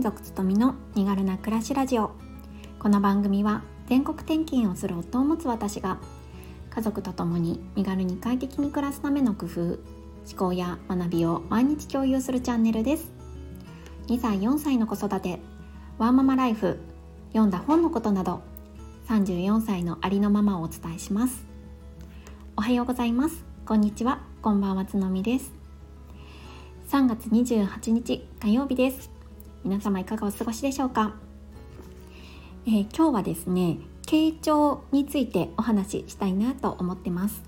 勤族つとみの身軽な暮らしラジオ。この番組は全国転勤をする夫を持つ私が家族と共に身軽に快適に暮らすための工夫思考や学びを毎日共有するチャンネルです。2歳4歳の子育てワーママライフ読んだ本のことなど34歳のありのままをお伝えします。おはようございます。こんにちは。こんばんはつのみです。3月28日火曜日です。皆様いかがお過ごしでしょうか、えー、今日はですね傾聴についてお話ししたいなと思ってます。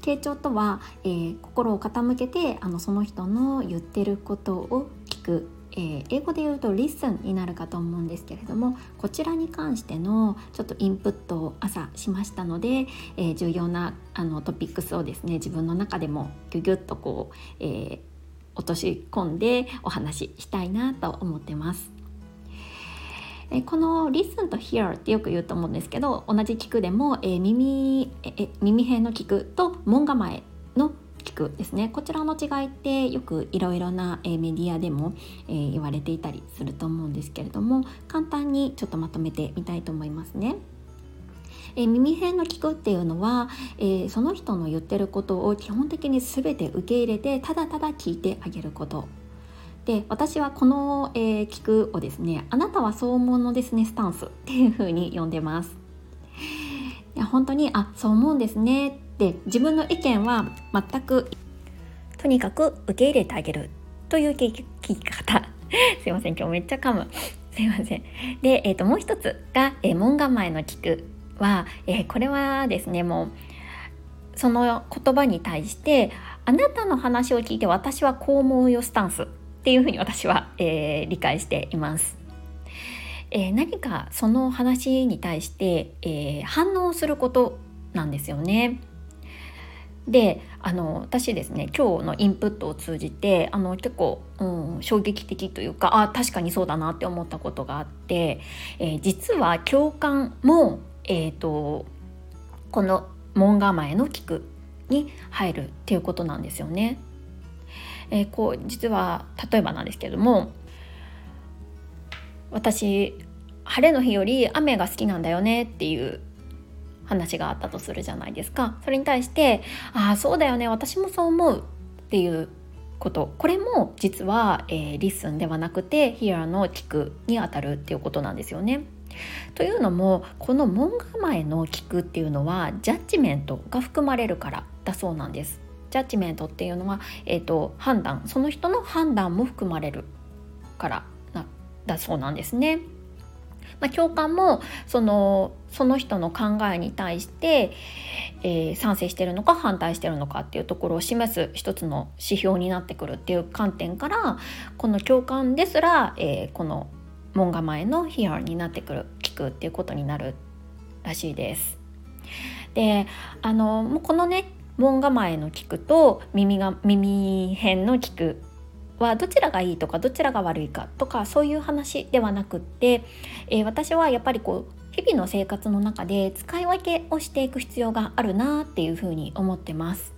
傾聴とは、えー、心を傾けてあのその人の言ってることを聞くえー、英語で言うと listen になるかと思うんですけれどもこちらに関してのちょっとインプットを朝しましたので、えー、重要なあのトピックスをですね自分の中でもギュギュッとこう、えー、落とし込んでお話ししたいなと思ってます。えこの listen と hear ってよく言うと思うんですけど同じ聞くでも、えー、耳え耳辺の聞くと門構えの聞くですねこちらの違いってよくいろいろな、えメディアでも、え、言われていたりすると思うんですけれども簡単にちょっとまとめてみたいと思いますね。えー、耳辺の聞くっていうのは、えー、その人の言ってることを基本的に全て受け入れてただただ聞いてあげること。で私はこの、え、聞くをですねあなたはそう思うのですねスタンスっていう風に呼んでます。いや本当にあそう思うんですねって自分の意見は全くとにかく受け入れてあげる。という聞き方。すいません今日めっちゃ噛む。すいません。で、えーと、もう一つが、えー、門構えの聞く。は、えー、これはですねもうその言葉に対してあなたの話を聞いて私はこう思うよスタンスっていうふうに私は、えー、理解しています。えー、何かその話に対して、えー、反応することなんですよね。であの私ですね今日のインプットを通じてあの結構、うん、衝撃的というかあ確かにそうだなって思ったことがあって、えー、実は共感もえーと、この門構えの聞くに入るっていうことなんですよね。えー、こう実は例えばなんですけども私晴れの日より雨が好きなんだよねっていう話があったとするじゃないですかそれに対して「ああそうだよね私もそう思う」っていうことこれも実は、えー、 listen ではなくて hear の聞くにあたるっていうことなんですよね。というのもこの門構えの聞くっていうのはジャッジメントが含まれるからだそうなんです。ジャッジメントっていうのは、えーと、判断その人の判断も含まれるからなだそうなんですね。まあ、共感もそのその人の考えに対して、えー、賛成してるのか反対してるのかっていうところを示す一つの指標になってくるっていう観点からこの共感ですら、えー、この門構えの hear になってくる聞くっていうことになるらしいです。であのもうこのね門構えの聞くと耳が耳辺の聞くはどちらがいいとかどちらが悪いかとかそういう話ではなくって、えー、私はやっぱりこう日々の生活の中で使い分けをしていく必要があるなっていうふうに思ってます。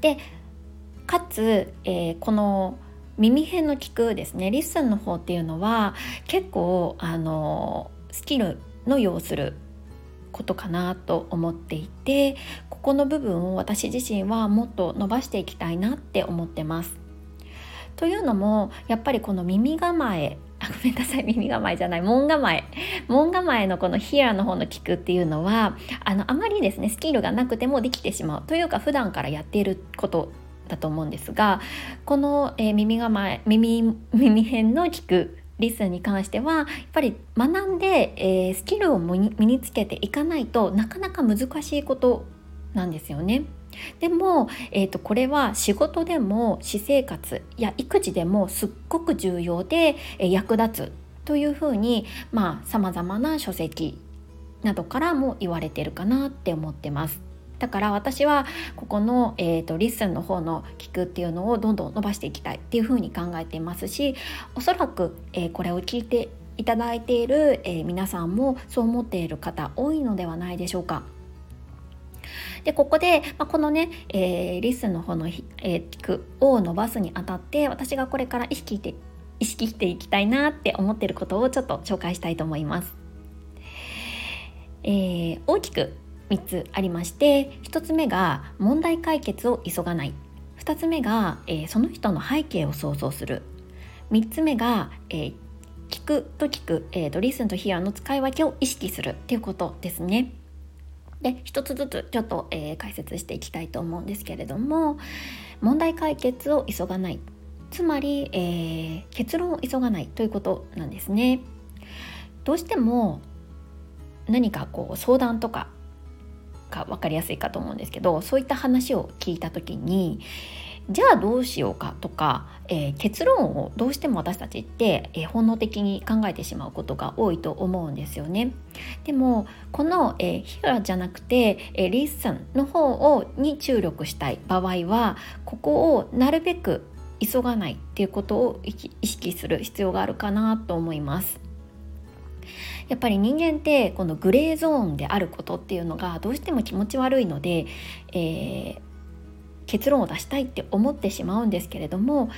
でかつ、えー、この耳偏の聴くですね。 listen の方っていうのは結構あのスキルの要することかなと思っていてここの部分を私自身はもっと伸ばしていきたいなって思ってます。というのもやっぱりこの耳構えあごめんなさい。耳構えじゃない。門構え。門構えのこのヒアの方の聞くっていうのはあのあまりですねスキルがなくてもできてしまう。というか普段からやっていることだと思うんですがこの、えー、耳構え耳耳辺の聞くリスンに関してはやっぱり学んで、えー、スキルを身につけていかないとなかなか難しいことなんですよね。でも、えーと、これは仕事でも私生活や育児でもすっごく重要で、えー、役立つというふうにさまざまな書籍などからも言われてるかなって思ってます。だから私はここの、えーと、 listen の方の聴くっていうのをどんどん伸ばしていきたいっていうふうに考えていますしおそらく、えー、これを聞いていただいている、えー、皆さんもそう思っている方多いのではないでしょうか。でここで、まあ、このね、えー、 listen の方の、えー、を伸ばすにあたって私がこれから意識して意識していきたいなって思ってることをちょっと紹介したいと思います。えー、大きく3つありまして1つ目が問題解決を急がない2つ目が、えー、その人の背景を想像する3つ目が、えー、聞くと聞く、えーと、リスンとヒアの使い分けを意識するっていうことですね。で一つずつちょっと、えー、解説していきたいと思うんですけれども問題解決を急がないつまり、えー、結論を急がないということなんですね。どうしても何かこう相談とかが分かりやすいかと思うんですけどそういった話を聞いた時にじゃあどうしようかとか、えー、結論をどうしても私たちって、えー、本能的に考えてしまうことが多いと思うんですよね。でもこの、えー、ヒアじゃなくて、えー、 listen の方をに注力したい場合はここをなるべく急がないっていうことを意識する必要があるかなと思います。やっぱり人間ってこのグレーゾーンであることっていうのがどうしても気持ち悪いので、えー、結論を出したいって思ってしまうんですけれども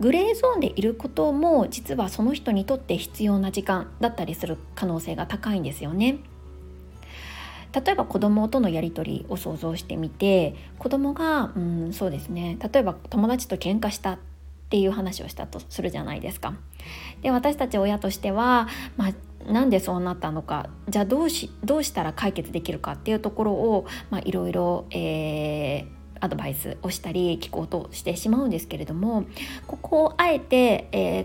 グレーゾーンでいることも実はその人にとって必要な時間だったりする可能性が高いんですよね。例えば子供とのやり取りを想像してみて子供がうんそうですね例えば友達と喧嘩したっていう話をしたとするじゃないですか。で私たち親としては、まあ、なんでそうなったのかじゃあどうしどうしたら解決できるかっていうところをいろいろアドバイスをしたり聞こうとしてしまうんですけれどもここをあえて、えー、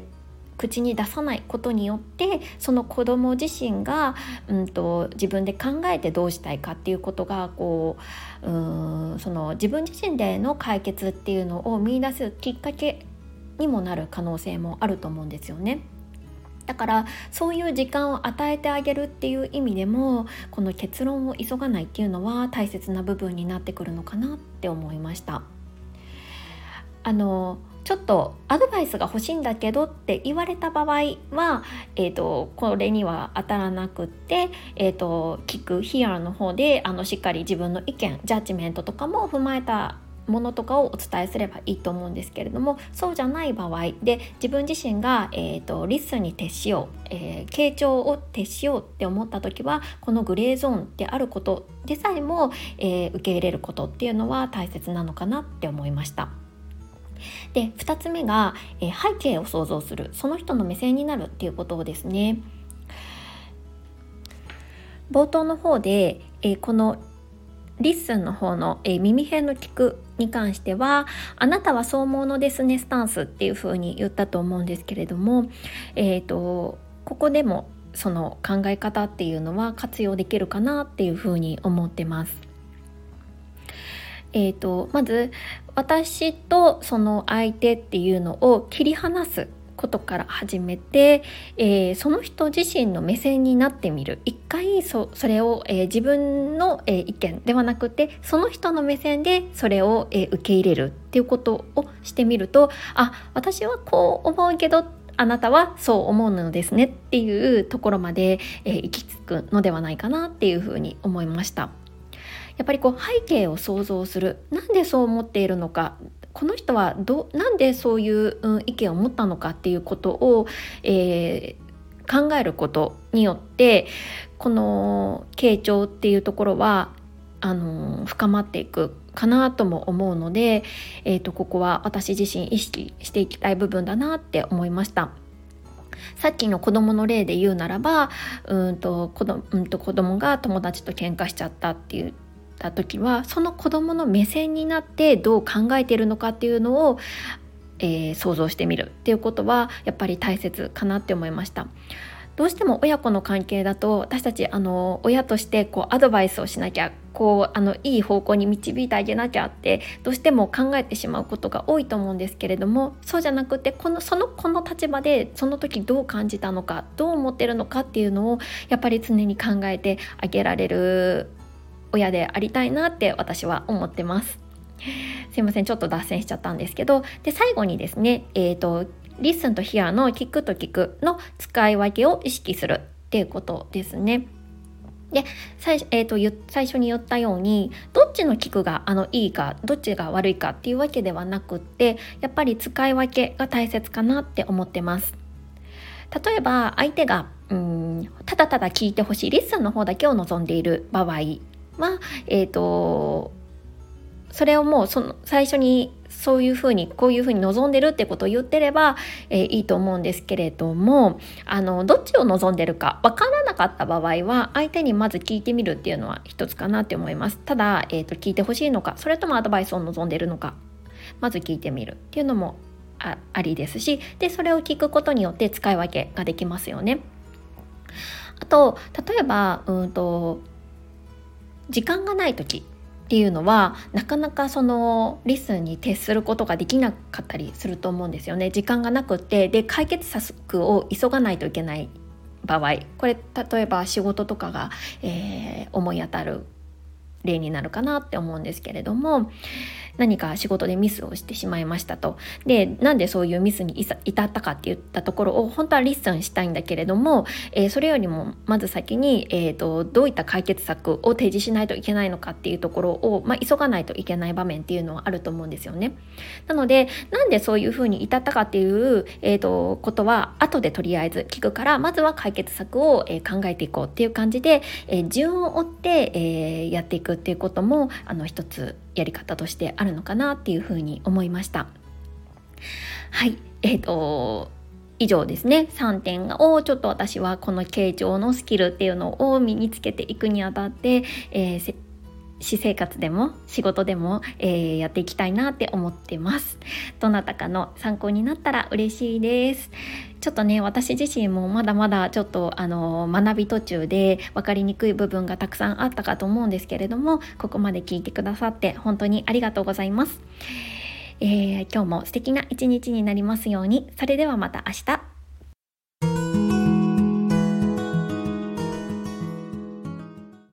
口に出さないことによってその子ども自身が、うんと、自分で考えてどうしたいかっていうことがこううんその自分自身での解決っていうのを見いだすきっかけにもなる可能性もあると思うんですよね。だからそういう時間を与えてあげるっていう意味でもこの結論を急がないっていうのは大切な部分になってくるのかなって思いました。あのちょっとアドバイスが欲しいんだけどって言われた場合は、えーと、これには当たらなくって、えーと、聞くヒアの方であのしっかり自分の意見ジャッジメントとかも踏まえたものとかをお伝えすればいいと思うんですけれどもそうじゃない場合で自分自身が、えーと、リスに徹しよう、えー、傾聴を徹しようって思った時はこのグレーゾーンであることでさえも、えー、受け入れることっていうのは大切なのかなって思いました。で2つ目が、えー、背景を想像するその人の目線になるっていうことですね。冒頭の方で、えー、この listen の方の、えー、耳偏の聴くに関してはあなたはそう思うのですねスタンスっていう風に言ったと思うんですけれども、えーと、ここでもその考え方っていうのは活用できるかなっていう風に思ってます。えーとまず私とその相手っていうのを切り離すことから始めて、えー、その人自身の目線になってみる一回そそれを、えー、自分の、えー、意見ではなくてその人の目線でそれを、え受け入れるっていうことをしてみるとあ私はこう思うけどあなたはそう思うのですねっていうところまで、え行き着くのではないかなっていうふうに思いました。やっぱりこう背景を想像するなんでそう思っているのかこの人はどなんでそういう、うん、意見を持ったのかっていうことを、えー、考えることによってこの傾聴っていうところはあの深まっていくかなとも思うので、えーと、ここは私自身意識していきたい部分だなって思いました。さっきの子供の例で言うならばうんと子供うんと子供が友達と喧嘩しちゃったっていうた時はその子どもの目線になってどう考えているのかっていうのを、えー、想像してみるっていうことはやっぱり大切かなって思いました。どうしても親子の関係だと私たちあの親としてこうアドバイスをしなきゃこうあのいい方向に導いてあげなきゃってどうしても考えてしまうことが多いと思うんですけれどもそうじゃなくてこのそのこの立場でその時どう感じたのかどう思ってるのかっていうのをやっぱり常に考えてあげられる親でありたいなって私は思ってます。すいませんちょっと脱線しちゃったんですけどで最後にですね、えーと listen と hear の聴くと聞くの使い分けを意識するっていうことですね。で最、えーと、最初に言ったようにどっちの聞くがあのいいかどっちが悪いかっていうわけではなくってやっぱり使い分けが大切かなって思ってます。例えば相手がうんただただ聞いてほしい listen の方だけを望んでいる場合は、えーとそれをもうその最初にそういうふうにこういうふうに望んでるってことを言ってれば、えー、いいと思うんですけれどもあのどっちを望んでるか分からなかった場合は相手にまず聞いてみるっていうのは一つかなって思いますただ、えーと、聞いてほしいのかそれともアドバイスを望んでるのかまず聞いてみるっていうのもあありですしでそれを聞くことによって使い分けができますよね。あと例えばうんと時間がない時っていうのはなかなかそのリスンに徹することができなかったりすると思うんですよね。時間がなくてで解決策を急がないといけない場合。これ例えば仕事とかが、えー、思い当たる例になるかなって思うんですけれども何か仕事でミスをしてしまいましたと。でなんでそういうミスに至ったかって言ったところを本当は listen したいんだけれども、えー、それよりもまず先に、えーと、どういった解決策を提示しないといけないのかっていうところを、まあ、急がないといけない場面っていうのはあると思うんですよね。なのでなんでそういうふうに至ったかっていう、えーと、ことは後でとりあえず聞くからまずは解決策を、えー、考えていこうっていう感じで、えー、順を追って、えー、やっていくっていうこともあの一つやり方としてあるのかなっていうふうに思いました。はい、えっ、ー、と以上ですね3点をちょっと私はこの傾聴のスキルっていうのを身につけていくにあたって、えー、私生活でも仕事でも、えー、やっていきたいなって思ってます。どなたかの参考になったら嬉しいです。ちょっとね私自身もまだまだちょっとあの学び途中で分かりにくい部分がたくさんあったかと思うんですけれどもここまで聞いてくださって本当にありがとうございます、えー、今日も素敵な一日になりますように。それではまた明日。